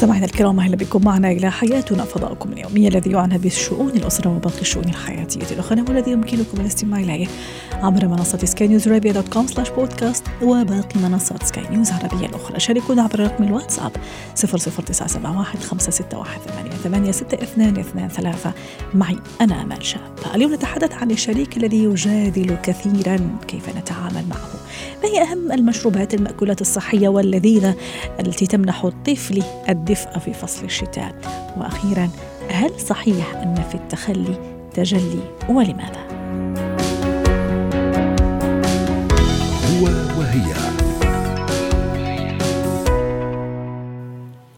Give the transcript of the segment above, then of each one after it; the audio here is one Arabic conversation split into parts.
مستمعينا الكرام أهلا بكم معنا إلى حياتنا فضاؤكم اليومي الذي يعنى بشؤون الأسرة وباقي الشؤون الحياتية الأخرى والذي يمكنكم الاستماع إليه. عبر منصة سكاي نيوز عربيه dot com slash podcast وباقي منصات سكاي نيوز العربيه الأخرى. شاركونا عبر رقم الواتساب 00971 561 886223 معي أنا امال شاب. اليوم نتحدث عن الشريك الذي يجادل كثيرا كيف نتعامل معه. ما هي أهم المشروبات المأكولات الصحية واللذيذة التي تمنح الطفل الدفء في فصل الشتاء؟ وأخيرا هل صحيح أن في التخلي تجلي ولماذا؟ وهي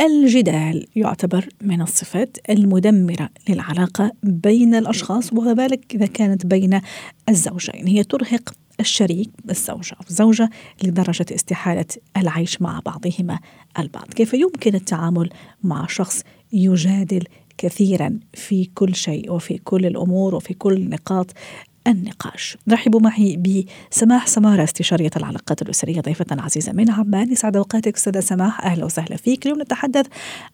الجدال يعتبر من الصفات المدمرة للعلاقة بين الأشخاص وذلك إذا كانت بين الزوجين. هي ترهق الشريك الزوجة أو الزوجة لدرجة استحالة العيش مع بعضهما البعض. كيف يمكن التعامل مع شخص يجادل كثيرا في كل شيء وفي كل الأمور وفي كل نقاط النقاش. رحبوا معي بسماح سمارة استشارية العلاقات الأسرية ضيفة عزيزة من عمان يسعد أوقاتك أستاذة سماح. أهلا وسهلا فيك. اليوم نتحدث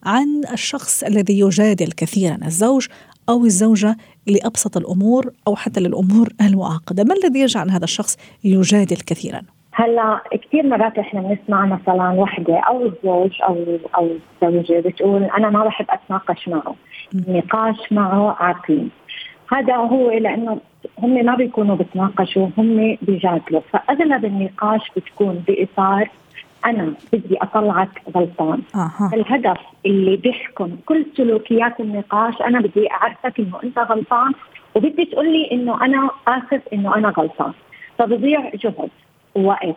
عن الشخص الذي يجادل كثيرا الزوج أو الزوجة لأبسط الأمور أو حتى للأمور المعقدة. ما الذي يجعل هذا الشخص يجادل كثيرا؟ هلا كثير مرات إحنا بنسمع مثلا وحدة أو الزوج أو أو الزوجة بتقول أنا ما بحب أتناقش معه، النقاش معه عقيم. هذا هو لأنه هم ما بيكونوا بتناقشوا هم بيجادلوا، فأغلب النقاش بتكون بإطار أنا بدي أطلعك غلطان. أها. الهدف اللي بيحكم كل سلوكيات النقاش أنا بدي أعرفك إنه أنت غلطان وبدي تقول لي إنه أنا آسف إنه أنا غلطان. فبضيع جهد ووقت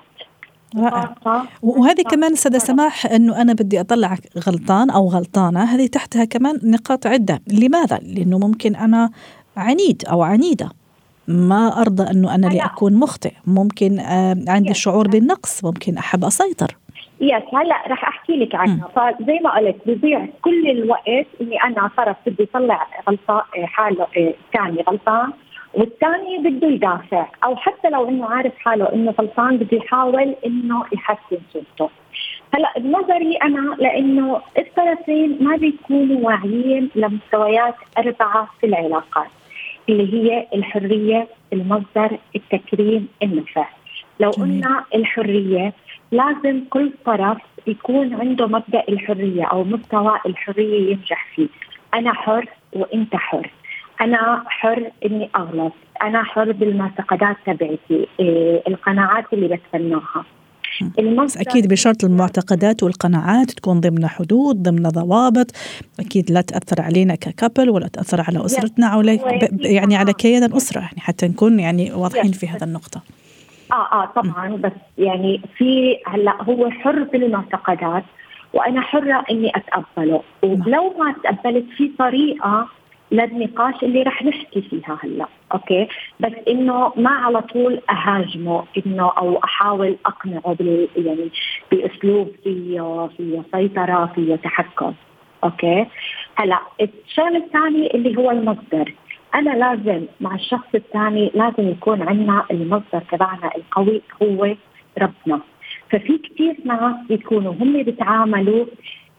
رائع. وهذه كمان استاذة سماح إنه أنا بدي أطلعك غلطان أو غلطانة هذه تحتها كمان نقاط عدة. لماذا؟ لأنه ممكن أنا عنيد أو عنيدة. ما أرضى أنه أنا اللي هلا. أكون مخطئ. ممكن آه عندي. شعور بالنقص ممكن أحب أسيطر. يس هلا رح أحكي لك عنها فزي ما قلت بضيع كل الوقت إني أنا طرف بدي يطلع غلطان حاله إيه، الثاني غلطان والثاني بده يدافع. أو حتى لو إنه عارف حاله إنه غلطان بده يحاول إنه يحسن صورته. هلا بنظري أنا لإنه الطرفين ما بيكونوا واعيين لمستويات أربعة في العلاقات. اللي هي الحرية، المصدر، التكريم، النفع. لو. قلنا الحرية لازم كل طرف يكون عنده مبدأ الحرية أو مستوى الحرية ينجح فيه. أنا حر وإنت حر. أنا حر إني أغلط، أنا حر بالمعتقدات تبعتي، إيه القناعات اللي بتبناها. بس أكيد بشرط المعتقدات والقناعات تكون ضمن حدود ضمن ضوابط. أكيد لا تأثر علينا ككابل ولا تأثر على أسرتنا أو يعني على كيان الأسرة يعني حتى نكون يعني واضحين. في هذا النقطة. آه آه طبعا. بس يعني في هلأ هو حر بالمعتقدات وأنا حرة إني أتقبله. ولو ما تقبلت في طريقة للنقاش اللي رح نحكي فيها هلا okay؟ بس إنه ما على طول أهاجمه إنه أو أحاول أقنعه بال يعني بأسلوب فيه فيه سيطرة فيه تحكم okay؟ هلا الشغلة الثانية اللي هو المصدر. أنا لازم مع الشخص الثاني لازم يكون عندنا المصدر تبعنا القوي هو ربنا. ففي كثير ناس بيكونوا هم بيتعاملوا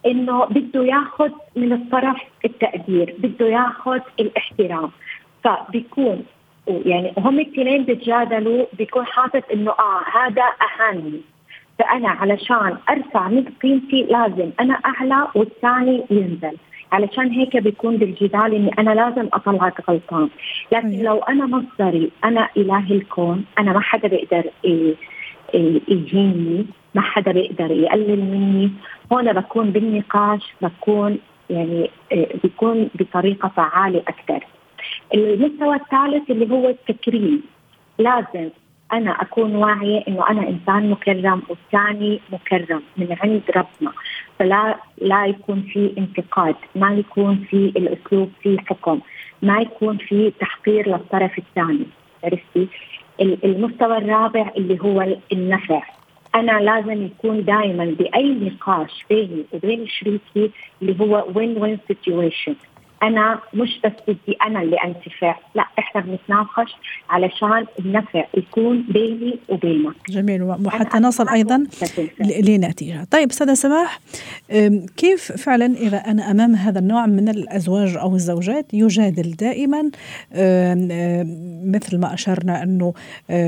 إنه بده ياخذ من الطرف التقدير بده ياخذ الاحترام. فبيكون يعني وهم الاثنين بيتجادلوا بيكون حاطط إنه آه هذا أهاني. فأنا علشان أرفع من قيمتي لازم أنا أعلى والثاني ينزل. علشان هيك بيكون بالجدال إني أنا لازم أطلعك غلطان. لكن. لو أنا مصدري أنا اله الكون أنا ما حدا بيقدر يهيني. ما حدا بيقدر يقلل مني. هون بكون بالنقاش بكون يعني إيه بيكون بطريقة فعالة أكثر. المستوى الثالث اللي هو التكريم. لازم أنا أكون واعية إنه أنا إنسان مكرم والثاني مكرم من عند ربنا. فلا لا يكون في انتقاد ما يكون في الأسلوب في حكم. ما يكون في تحقير للطرف الثاني. عرفتي؟ المستوى الرابع اللي هو النفع. أنا لازم يكون دائما بأي نقاش بيني وبين شريكي اللي هو وين وين سيتويشن أنا مش بس بدي أنا اللي أنتفع لا إحنا بنتناقش علشان النفع يكون بيني وبينك جميل وحتى نصل أيضا لنتيجة. طيب أستاذة سماح كيف فعلا إذا أنا أمام هذا النوع من الأزواج أو الزوجات يجادل دائما؟ مثل ما أشرنا أنه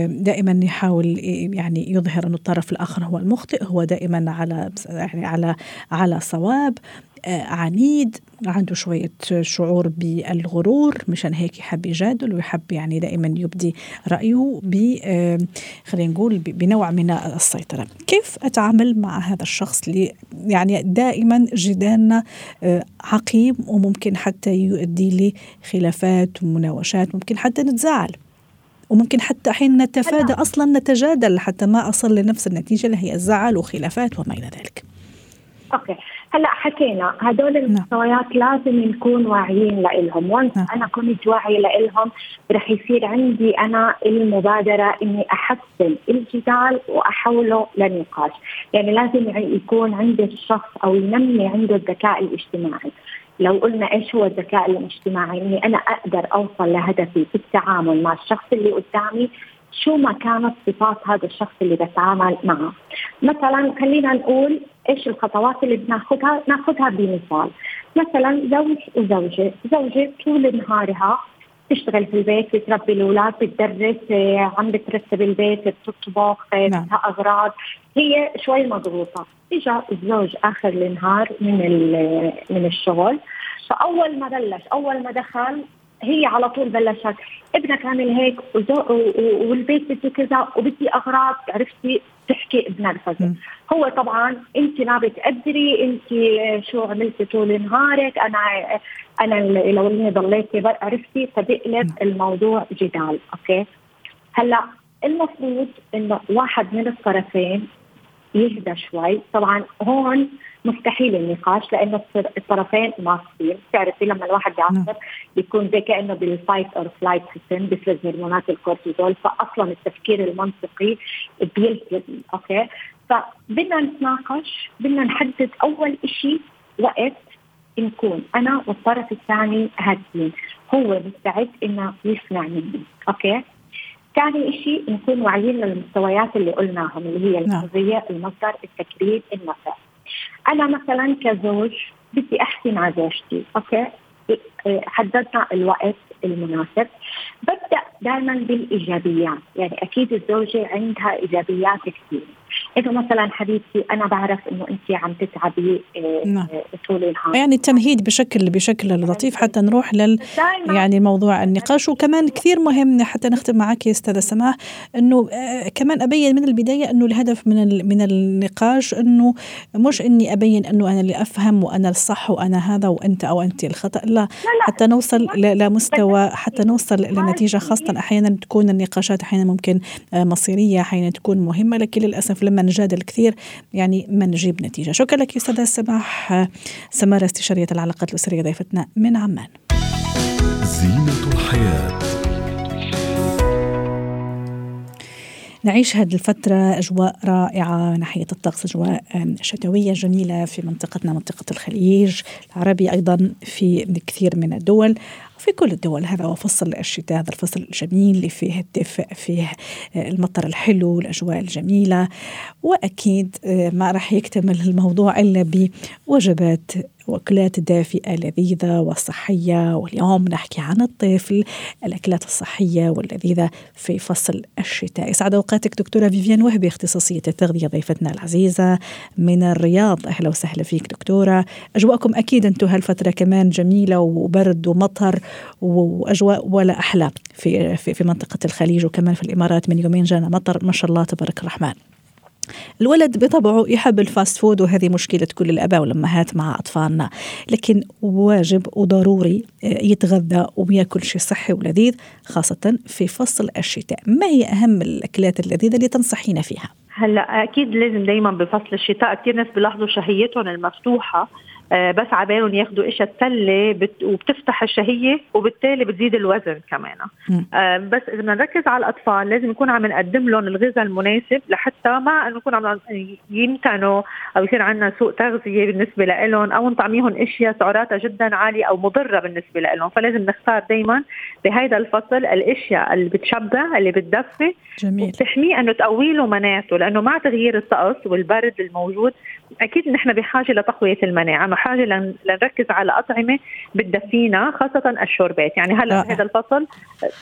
دائما يحاول يعني يظهر ان الطرف الآخر هو المخطئ هو دائما على يعني على على صواب. عنيد عنده شوية شعور بالغرور مشان هيك يحب يجادل ويحب يعني دائما يبدي رأيه ب آه، خلينا نقول بنوع من السيطرة. كيف أتعامل مع هذا الشخص اللي يعني دائما جدالنا آه، عقيم وممكن حتى يؤدي لخلافات ومناوشات ممكن حتى نتزاعل وممكن حتى حين نتفادى أصلا نتجادل حتى ما أصل لنفس النتيجة اللي هي الزعل وخلافات وما إلى ذلك. أوكي. هلا حكينا هدول نعم. المستويات لازم نكون واعيين لهم وانس نعم. أنا كنت واعية لهم رح يصير عندي أنا المبادرة إني أحسن الجدال وأحوله لنقاش يعني لازم يكون عند الشخص أو ينمي عنده الذكاء الاجتماعي لو قلنا إيش هو الذكاء الاجتماعي إني أنا أقدر أوصل لهدفي في التعامل مع الشخص اللي قدامي شو ما كانت صفات هذا الشخص اللي بتعامل معه. مثلا خلينا نقول إيش الخطوات اللي بناخذها ناخذها بمثال. مثلا زوج وزوجة. زوجة طول نهارها تشتغل في البيت بتربي الأولاد بتدرس عم بترتب البيت بتطبخ نعم. أغراض. هي شوي مضغوطة. اجى الزوج آخر النهار من من الشغل. فأول ما بلش أول ما دخل هي على طول بلشت ابنك عامل هيك والبيت بده كذا وبدي أغراض عرفتي؟ تحكي بنرفزه هو طبعا انت ما بتقدري انت شو عملتي طول نهارك؟ أنا أنا لو إني ضليتي عرفتي؟ فبقلب الموضوع جدال أوكي؟ هلأ المفروض إنه واحد من الطرفين يهدى شوي. طبعا هون مستحيل النقاش لأنه الطرفين ماسكين بتعرفي لما الواحد بيعصب بيكون زي كأنه بال fight or flight system بيفرز هرمونات الكورتيزول. فأصلا التفكير المنطقي بيلتغي okay؟ فبدنا نتناقش بدنا نحدد أول شيء وقت نكون أنا والطرف الثاني هادين. هو مستعد إنه يسمع مني okay؟ ثاني شيء نكون واعيين للمستويات اللي قلناهم اللي هي نعم. الحريه المصدر التكريم النفع أنا مثلا كزوج بدي أحكي مع زوجتي okay؟ حددنا الوقت المناسب. ببدأ دائما بالإيجابيات يعني أكيد الزوجة عندها إيجابيات كثير. انه مثلا حبيبتي أنا بعرف إنه انت عم تتعبي آه، نعم. آه، طول النهار. يعني التمهيد بشكل بشكل لطيف حتى نروح لل يعني موضوع النقاش. وكمان كثير مهم حتى نختم معك يا أستاذة سماح إنه آه، كمان أبين من البداية إنه الهدف من من النقاش إنه مش إني أبين إنه أنا اللي أفهم وأنا الصح وأنا هذا وأنت أو أنت الخطأ. لا, لا حتى نوصل لمستوى حتى نوصل لنتيجه خاصة. أحيانا تكون النقاشات أحيانا ممكن مصيرية أحيانا تكون مهمة لكن للأسف لما نجادل كثير يعني ما نجيب نتيجة. شكرا لك أستاذة سماح سمارة استشارية العلاقات الأسرية ضيفتنا من عمان. زينة الحياة. نعيش هذه الفترة أجواء رائعة ناحية الطقس أجواء شتوية جميلة في منطقتنا منطقة الخليج العربي أيضا في كثير من الدول. في كل الدول هذا هو فصل الشتاء هذا الفصل الجميل اللي فيه الدفء فيه آه، المطر الحلو الأجواء الجميلة. وأكيد آه، ما راح يكتمل الموضوع إلا بوجبات وأكلات دافئة لذيذة وصحية. واليوم نحكي عن الطفل الأكلات الصحية واللذيذة في فصل الشتاء. يسعد أوقاتك دكتورة فيفيان وهبي اختصاصية التغذية ضيفتنا العزيزة من الرياض. أهلا وسهلا فيك دكتورة. أجواءكم أكيد أنتم هالفترة كمان جميلة وبرد ومطر. وأجواء ولا أحلى في, في, في منطقة الخليج وكمان في الإمارات من يومين جانا مطر. ما شاء الله تبارك الرحمن. الولد بطبعه يحب ال fast food وهذه مشكلة كل الآباء والأمهات مع أطفالنا. لكن واجب وضروري يتغذى وياكل شيء صحي ولذيذ خاصة في فصل الشتاء. ما هي أهم الأكلات اللذيذة اللي تنصحينا فيها؟ هلأ أكيد لازم دائما بفصل الشتاء. كثير ناس بيلاحظوا شهيتهم المفتوحة آه، بس عبالهم ياخذوا إشياء تسلي وبتفتح الشهية وبالتالي بتزيد الوزن كمان. آه، بس إذا بدنا نركز على الأطفال لازم نكون عم نقدم لهم الغذاء المناسب لحتى ما انه نكون عم يمتنوا أو يصير عندنا سوء تغذية بالنسبة لهم أو نطعميهم إشياء سعراتها جدا عالية أو مضرة بالنسبة لهم فلازم نختار دائما بهذا الفصل الإشياء اللي بتشبع اللي بتدفي جميل. وبتحميه إنه تقوي له مناعته لأنه مع تغيير الطقس والبرد الموجود أكيد نحن بحاجة لتقوية المناعة. بحاجه لنركز على أطعمة بتدفينا خاصة الشوربات. يعني هلا هذا الفصل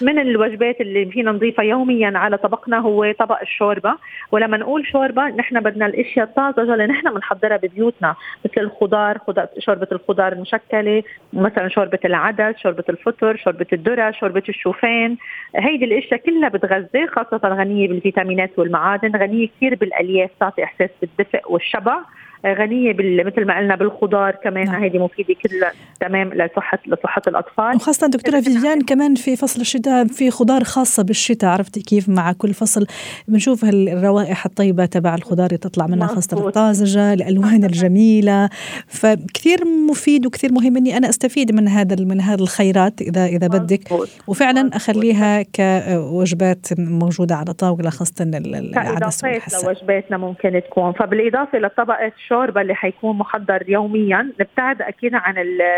من الوجبات اللي فينا نضيفها يوميا على طبقنا هو طبق الشوربة. ولما نقول شوربة نحن بدنا الأشياء الطازجة اللي نحن بنحضرها ببيوتنا مثل الخضار شوربة الخضار المشكلة مثلا شوربة العدس شوربة الفطر شوربة الذرة شوربة الشوفان. هيدي الأشياء كلها بتغذي خاصة غنية بالفيتامينات والمعادن غنية كثير بالألياف تعطي إحساس بالدفء والشبع. غنية بال... مثل ما قلنا بالخضار كمان نعم. هذه مفيدة كلها تمام لصحه لصحة الأطفال. وخاصة دكتورة فيفيان كمان في فصل الشتاء في خضار خاصة بالشتاء عرفتي كيف؟ مع كل فصل بنشوف الروائح الطيبة تبع الخضار تطلع منها خاصة الطازجة الألوان الجميلة. فكثير مفيد وكثير مهم إني أنا أستفيد من هذا من هذه الخيرات اذا إذا بدك. وفعلا أخليها كوجبات موجودة على طاولة خاصة العدس والحساء. لوجباتنا ممكن تكون. فبالإضافة لطبقة الشوربة اللي حيكون محضر يوميا نبتعد أكيد عن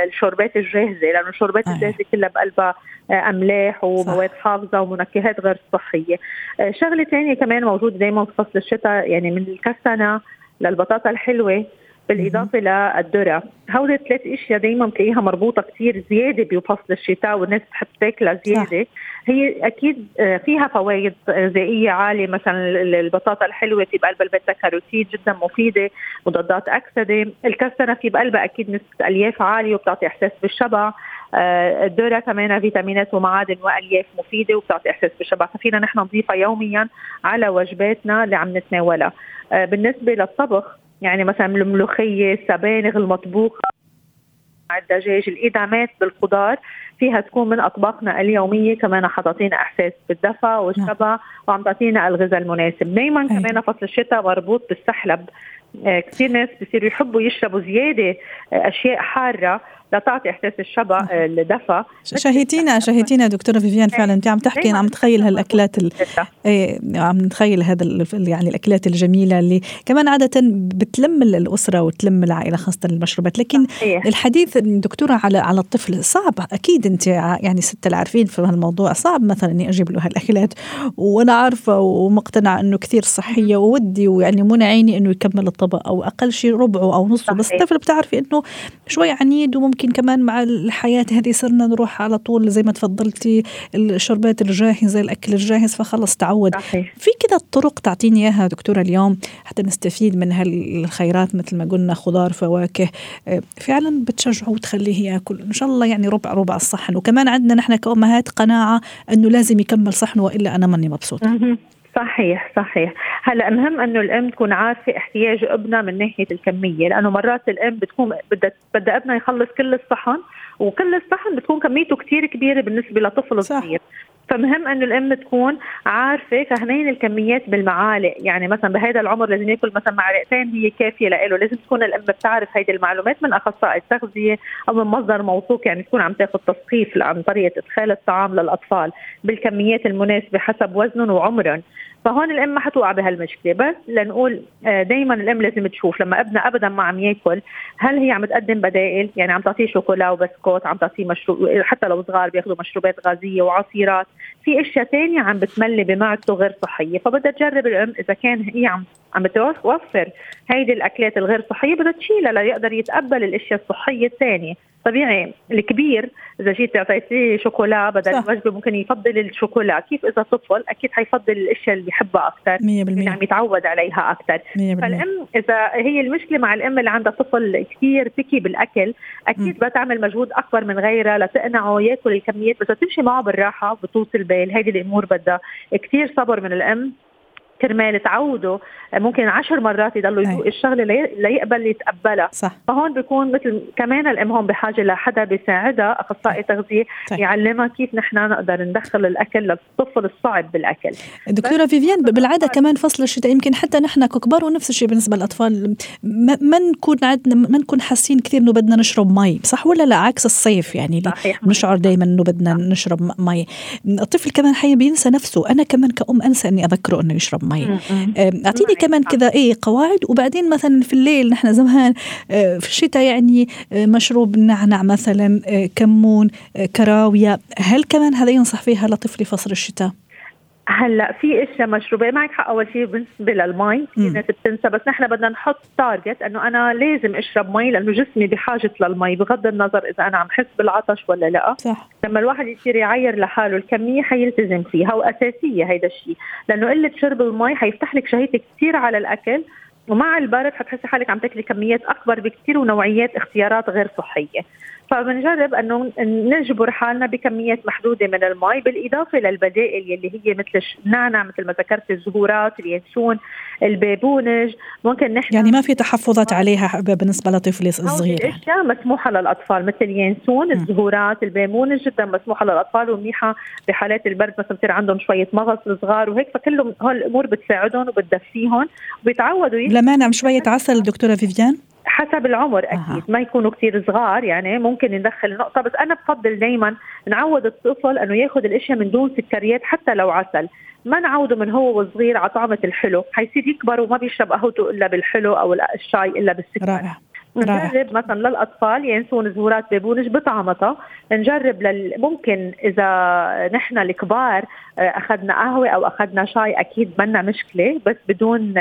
الشوربات الجاهزة لأنه الشوربات الجاهزة كلها بقلبها آه، أملاح ومواد حافظة ومنكهات غير صحية. آه، شغلة ثانية كمان موجوده دائما في فصل الشتاء يعني من الكسنه للبطاطا الحلوة. بالإضافة للذره، هول ثلاث أشياء دائما بتلاقيها مربوطة كثير زيادة بفصل الشتاء والناس بتحب تاكلها زيادة، هي أكيد آه، فيها فوائد غذائية عالية. مثلا البطاطا الحلوة في بقلبها البيتا كاروتين جدا مفيدة، مضادات أكسدة، الكسره في بقلبها أكيد نسبة ألياف عالية وبتعطي إحساس بالشبع، آه، الذره كمان فيتامينات ومعادن وألياف مفيدة وبتعطي إحساس بالشبع. ففينا نحن نضيفها يوميا على وجباتنا اللي عم نتناولها. آه، بالنسبة للطبخ يعني مثلا الملوخية السبانخ المطبوخة الدجاج الإدامات بالخضار فيها تكون من أطباقنا اليومية كمان حتعطينا إحساس بالدفى والشبع وعم تعطينا الغذاء المناسب. دائما كمان فصل الشتاء مربوط بالسحلب. آه، كثير ناس بصيروا يحبوا يشربوا زيادة أشياء حارة لتعطي إحساس الشبع الدفى شهيتينا شهيتينا دكتورة فيفيان فعلا انت عم تحكي عم تخيل هالأكلات ال... إيه عم نتخيل هذا يعني الأكلات الجميلة اللي كمان عادة بتلم الأسرة وتلم العائلة خاصة المشروبات. لكن صحيح. الحديث دكتورة على على الطفل صعب. أكيد أنت يعني ست العارفين في هالموضوع. صعب مثلا إني أجيب له هالأكلات. وأنا عارفة ومقتنعة إنه كثير صحية وودي ويعني منى عيني إنه يكمل الطبق أو أقل شيء ربعه أو نصه. بس الطفل بتعرفي إنه شوي عنيد وممكن يمكن كمان مع الحياة هذه صرنا نروح على طول زي ما تفضلتي الشربات الجاهزة الأكل الجاهز فخلص تعود. صحيح. في كده طرق تعطيني إياها دكتورة اليوم حتى نستفيد من هالخيرات مثل ما قلنا خضار فواكه آه، فعلا بتشجعه وتخليه يأكل. إن شاء الله يعني ربع ربع الصحن. وكمان عندنا نحن كأمهات قناعة أنه لازم يكمل صحنه وإلا أنا ماني مبسوطة. صحيح صحيح. هلا مهم إنه الأم تكون عارفة احتياج أبنها من ناحية الكمية لأنه مرات الأم بتكون بدها بدها أبنها يخلص كل الصحن وكل الصحن بتكون كميته كثير كبيرة بالنسبة لطفل صغير. فمهم انه الأم تكون عارفة فهمين الكميات بالمعالق. يعني مثلا بهذا العمر لازم ياكل مثلا معلقتين هي كافية له لازم تكون الأم بتعرف هيدي المعلومات من أخصائي التغذية أو من مصدر موثوق. يعني تكون عم تاخذ تثقيف عن طريقة إدخال الطعام للأطفال بالكميات المناسبة حسب وزنهم وعمرهم. فهون الام ما حتوقع بهالمشكلة. بس لنقول آه، دائما الام لازم تشوف لما ابنها ابدا ما عم ياكل هل هي عم تقدم بدائل؟ يعني عم تعطيه شوكولا وبسكوت عم تعطيه مشروب حتى لو صغار بياخذوا مشروبات غازية وعصيرات. في أشياء ثانية عم بتملي بمعدته غير صحية. فبدها تجرب الام إذا كان هي عم عم توفر هيدي الأكلات الغير صحية بدها تشيلها ليقدر يتقبل الأشياء الصحية الثانية. طبيعي. الكبير إذا جيت اعطيتيه شوكولا بدل الوجبة ممكن يفضل الشوكولا. كيف إذا طفل؟ أكيد حيفضل الأشياء اللي بيحبها أكثر. 100% يعني عم يتعود عليها أكثر. فالأم إذا هي المشكلة مع الأم اللي عندها طفل كثير بكي بالأكل أكيد بتعمل مجهود أكبر من غيرها لتقنعه يأكل الكميات. بس تمشي معه بالراحة بطول البال هيدي الأمور بدها كثير صبر من الأم. كرمال تعودوا ممكن عشر مرات يضلوا يذوق الشغلة ليقبل يتقبلها. صح. فهون بيكون مثل كمان الأم هون بحاجة لحدا بيساعدها أخصائي تغذية طيب. يعلمها كيف نحن نقدر ندخل الأكل للطفل الصعب بالأكل. دكتورة فيفيان بالعادة كمان فصل الشتاء يمكن حتى نحن ككبار ونفس الشيء بالنسبة للأطفال. ما نكون عندنا ما نكون حاسين كثير إنه بدنا نشرب مي صح ولا لا؟ عكس الصيف يعني بنشعر دائما إنه بدنا نشرب مي. الطفل كمان حي بينسى نفسه. أنا كمان كأم أنسى إني أذكره إنه يشرب مي أعطيني كمان كذا إيه قواعد وبعدين مثلا في الليل نحن زمان آه، في الشتاء يعني آه، مشروب نعنع مثلا آه، كمون كراوية. هل كمان هذا ينصح فيها لطفلي فصل الشتاء؟ هلأ في إشياء مشروبه معك حق أول شيء بالنسبة للمي في ناس بتنسى بس نحن بدنا نحط target إنه أنا لازم أشرب مي لأنه جسمي بحاجة للمي. بغض النظر إذا أنا عم حس بالعطش ولا لأ. صح. لما الواحد يصير يعير لحاله الكمية حيلتزم فيها وأساسية هيدا الشيء لأنه قلة شرب المي حيفتح لك شهيتك كثير على الأكل ومع البرد حتحسي حالك عم تاكلي كميات أكبر بكثير ونوعيات اختيارات غير صحية. فبنجرب أنه نجبر حالنا بكميات محدودة من المي بالإضافة للبدائل يلي هي مثل النعنع مثل ما ذكرت الزهورات اليانسون البيبونج ممكن نحن يعني ما في تحفظات عليها بالنسبة لطفل صغير اشياء مسموحة للأطفال مثل اليانسون الزهورات البيبونج جدا مسموحة للأطفال ومنيحة بحالات البرد مثلا بصير عندهم شوية مغص صغار وهيك فكلهم هول الأمور بتساعدهم وبتدفيهم وبيتعودوا لا مانع شوية عسل دكتورة فيفيان؟ حسب العمر أكيد ما يكونوا كثير صغار يعني ممكن ندخل نقطة بس أنا بفضل دائما نعود الطفل إنه يأخذ الأشياء من دون سكريات حتى لو عسل. ما نعوده من هو وصغير على طعمة الحلو حيصير يكبر وما بيشرب قهوته إلا بالحلو أو الشاي إلا بالسكر. رائع. نجرب مثلا للأطفال ينسون زهورات بيبونج بطعمتها نجرب لل... ممكن إذا نحن الكبار آه، أخذنا قهوة أو أخذنا شاي أكيد منا مشكلة بس بدون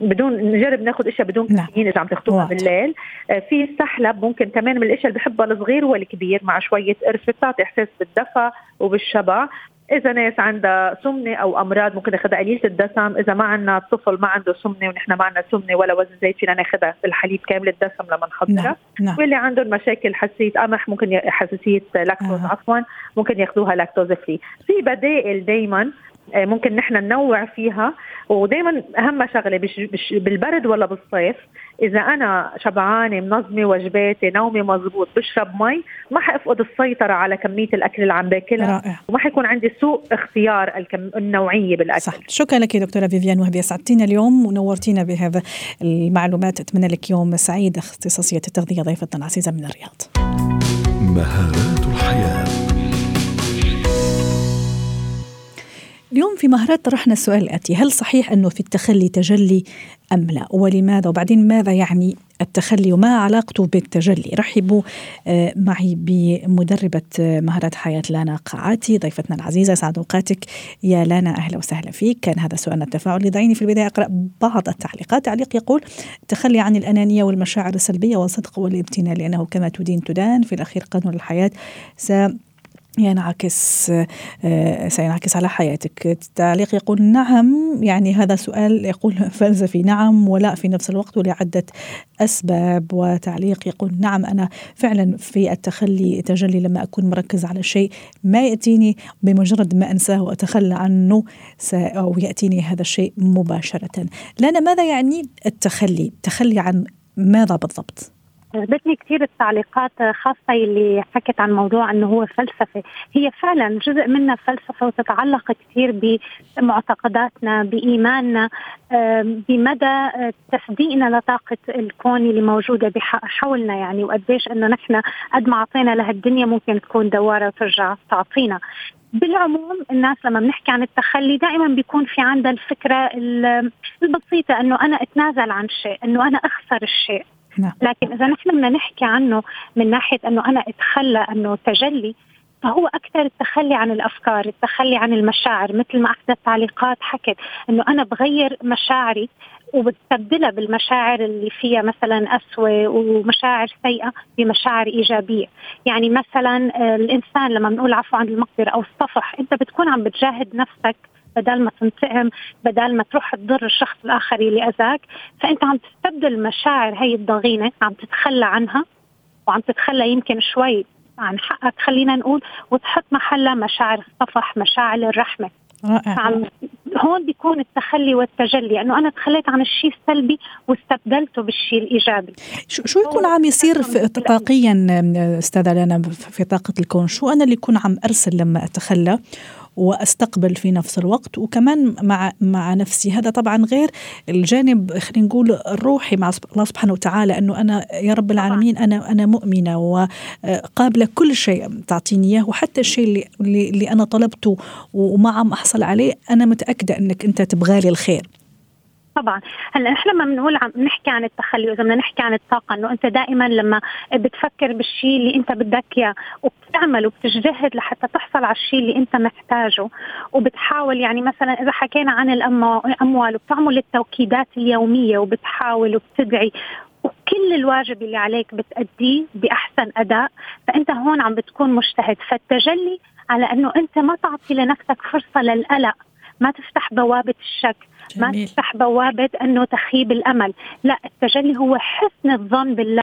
بدون نجرب ناخذ إشياء بدون نعم. كافيين إذا عم تاخذوها بالليل. آه، في السحلب ممكن كمان من الإشياء اللي بحبها الصغير والكبير مع شوية قرفة بتعطي إحساس بالدفى وبالشبع. إذا ناس عندها سمنة أو أمراض ممكن ناخذها قليله الدسم إذا ما عندنا طفل ما عنده سمنة ونحن ما عندنا سمنة ولا وزن زايد فينا ناخذها بالحليب كامل الدسم لما نحضرها نعم. نعم. واللي عندهم مشاكل حساسيه قمح ممكن حساسية لاكتوز آه. عفوا ممكن ياخذوها lactose free في بدائل دائما آه، ممكن نحن ننوع فيها ودائما أهم شغلة بالبرد ولا بالصيف إذا أنا شبعانة منظمة وجباتي نومي مزبوط بشرب مي ما حأفقد السيطرة على كمية الأكل اللي عم باكلها. رائع. وما حيكون عندي سوء اختيار الكم النوعية بالأكل. صح. شكرا لك دكتورة فيفيان وهبي اسعدتينا اليوم ونورتينا بهذا المعلومات. أتمنى لك يوم سعيد اختصاصية التغذية ضيفتنا العزيزة من الرياض. مهارات اليوم في مهارات طرحنا السؤال الآتي هل صحيح أنه في التخلي تجلي أم لا؟ ولماذا؟ وبعدين ماذا يعني التخلي وما علاقته بالتجلي؟ رحبوا آه، معي بمدربة آه، مهارات حياة لانا قاعاتي ضيفتنا العزيزة سعد أوقاتك. يا لانا أهلا وسهلا فيك. كان هذا سؤالنا التفاعلي دعيني في البداية أقرأ بعض التعليقات. تعليق يقول التخلي عن الأنانية والمشاعر السلبية والصدق والامتنان لأنه كما تدين تدان في الأخير قانون الحياة. ينعكس آه، سينعكس على حياتك. التعليق يقول نعم يعني هذا سؤال يقول فلسفي نعم ولا في نفس الوقت ولعدة أسباب. وتعليق يقول نعم أنا فعلا في التخلي تجلي لما أكون مركز على شيء ما يأتيني بمجرد ما أنساه وأتخلى عنه أو يأتيني هذا الشيء مباشرة. لنا ماذا يعني التخلي؟ التخلي عن ماذا بالضبط؟ عجبتني كثير التعليقات خاصة اللي حكت عن موضوع أنه هو فلسفة. هي فعلا جزء منها فلسفة وتتعلق كثير بمعتقداتنا بإيماننا بمدى تصديقنا لطاقة الكون اللي موجودة حولنا يعني وقديش أنه نحن قد ما أعطينا لهالدنيا ممكن تكون دوارة وترجع تعطينا. بالعموم الناس لما بنحكي عن التخلي دائما بيكون في عندها الفكرة البسيطة إنه أنا أتنازل عن شيء إنه أنا أخسر الشيء. نعم. لكن إذا نحن بدنا نحكي عنه من ناحية إنه أنا أتخلى إنه تجلي فهو أكثر التخلي عن الأفكار، التخلي عن المشاعر مثل ما احدى التعليقات حكت إنه أنا بغير مشاعري وبستبدلها بالمشاعر اللي فيها مثلا قسوة ومشاعر سيئة بمشاعر إيجابية يعني مثلا آه، الإنسان لما بنقول عفو عن المقدرة أو الصفح أنت بتكون عم بتجاهد نفسك بدل ما تنتقم بدل ما تروح تضر الشخص الآخر اللي أذاك فأنت عم تستبدل المشاعر هي الضغينة عم تتخلى عنها وعم تتخلى يمكن شوي عن حقك خلينا نقول وتحط محلها مشاعر الصفح مشاعر الرحمة. رائع. هون بيكون التخلي والتجلي لأنه أنا تخليت عن الشيء السلبي واستبدلته بالشيء الإيجابي. شو يكون عم يصير في طاقيا أستاذة لنا في طاقة الكون؟ شو أنا اللي يكون عم أرسل لما أتخلى؟ وأستقبل في نفس الوقت. وكمان مع مع نفسي. هذا طبعا غير الجانب خلينا نقول الروحي مع الله سبحانه وتعالى. إنه أنا يا رب العالمين أنا أنا مؤمنة وقابلة كل شيء تعطيني إياه. وحتى الشيء اللي اللي أنا طلبته وما عم أحصل عليه أنا متأكدة إنك أنت تبغى لي الخير. طبعا. هلأ نحن لما بنقول عم نحكي عن التخلي واذا بدنا نحكي عن الطاقة إنه أنت دائما لما بتفكر بالشيء اللي أنت بدك إياه وبتعمل وبتجتهد لحتى تحصل على الشيء اللي أنت محتاجه وبتحاول يعني مثلا إذا حكينا عن الأموال وبتعمل التوكيدات اليومية وبتحاول وبتدعي وكل الواجب اللي عليك بتأديه بأحسن أداء فأنت هون عم بتكون مجتهد. فالتجلي على أنه أنت ما تعطي لنفسك فرصة للقلق. ما تفتح بوابة الشك جميل. ما تفتح بوابة أنه تخيب الأمل. لا التجلي هو حسن الظن بالله.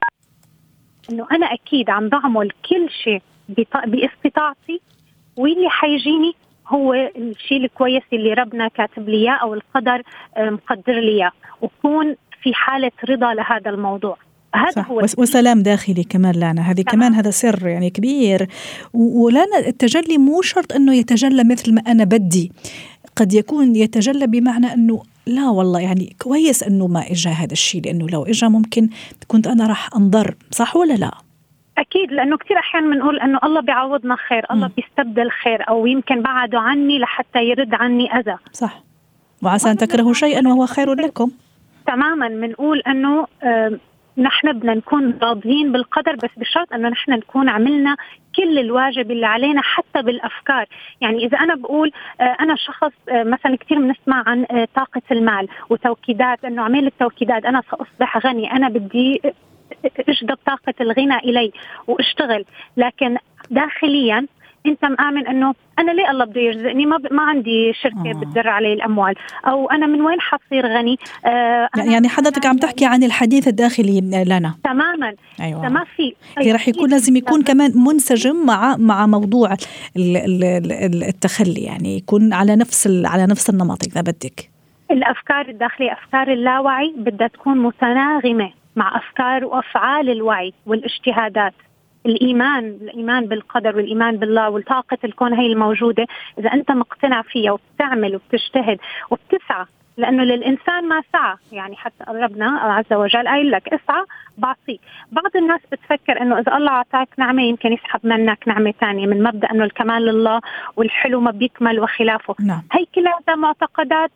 أنه أنا أكيد عم بعمل كل شيء باستطاعتي واللي حيجيني هو الشيء الكويس اللي ربنا كاتب لي إياه أو القدر آه، مقدر لي إياه. وكون في حالة رضا لهذا الموضوع. هذا صح. هو وسلام داخلي كمان لانا. هذه كمان هذا سر يعني كبير. ولانا التجلي مو شرط أنه يتجلى مثل ما أنا بدي. قد يكون يتجلى بمعنى أنه لا والله يعني كويس أنه ما اجى هذا الشيء لأنه لو اجى ممكن كنت أنا راح أنضر صح ولا لا؟ أكيد لأنه كثير أحيانا بنقول أنه الله بيعوضنا خير، الله. بيستبدل خير أو يمكن بعده عني لحتى يرد عني أذى. صح. وعسى أن تكرهوا شيئا وهو خير لكم. تماما بنقول أنه نحن بدنا نكون راضيين بالقدر بس بشرط أنه نحن نكون عملنا كل الواجب اللي علينا حتى بالأفكار، يعني إذا أنا بقول آه، أنا شخص آه، مثلا كثير بنسمع عن آه، طاقة المال وتوكيدات إنه اعمل التوكيدات أنا سأصبح غني، أنا بدي اجذب طاقة الغنى إلي وأشتغل، لكن داخليا انت مآمن إنه أنا ليه الله بده يرزقني ما ب... ما عندي شركة آه. بتدر علي الأموال. أو أنا من وين حصير غني؟ آه يعني حضرتك عم تحكي عن الحديث الداخلي لنا. تماما. أيوه. ما في. هي رح يكون لازم يكون كمان منسجم مع مع موضوع التخلي يعني يكون على نفس على نفس النمط إذا بدك. الأفكار الداخلية أفكار اللاوعي بدها تكون متناغمه مع أفكار وأفعال الوعي والاجتهادات الإيمان الإيمان بالقدر والإيمان بالله والطاقة الكون هي الموجودة. إذا أنت مقتنع فيها وبتعمل وبتجتهد وبتسعى لأنه للإنسان ما سعى يعني حتى ربنا عز وجل قايل لك اسعى بعطيك بعض الناس بتفكر إنه إذا الله أعطاك نعمة يمكن يسحب منك نعمة ثانية من مبدأ إنه الكمال لله والحلو ما بيكمل وخلافه. نعم. هي كلها معتقدات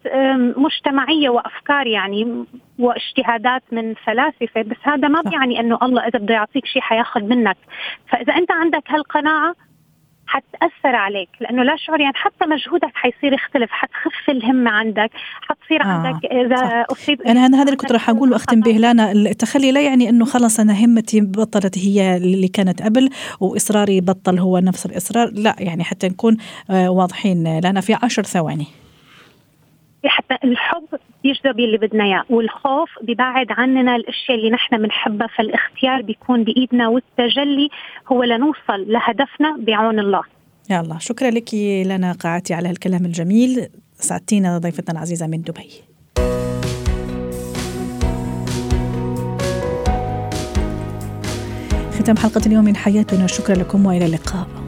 مجتمعية وأفكار يعني واجتهادات من فلاسفة بس هذا ما بيعني إنه الله إذا بده يعطيك شيء حياخذ منك. فإذا أنت عندك هالقناعة حتأثر عليك لأنه لا شعور يعني حتى مجهودك حيصير يختلف حتخف الهمة عندك حتصير آه. عندك إذا أصيب أنا هذا اللي كنت راح أقول وأختم به لانا التخلي لا يعني أنه خلص أنا همتي بطلت هي اللي كانت قبل وإصراري بطل هو نفس الإصرار لا يعني حتى نكون آه، واضحين لانا في عشر ثواني حتى الحب بيجذب اللي بدنا إياه والخوف بيبعد عننا الأشياء اللي نحن بنحبها فالاختيار بيكون بإيدنا والتجلي هو لنوصل لهدفنا بعون الله. يا الله شكرا لك لنا قاعتي على هالكلام الجميل. سعدتينا ضيفتنا العزيزة من دبي. ختام حلقة اليوم من حياتنا. شكرا لكم وإلى اللقاء.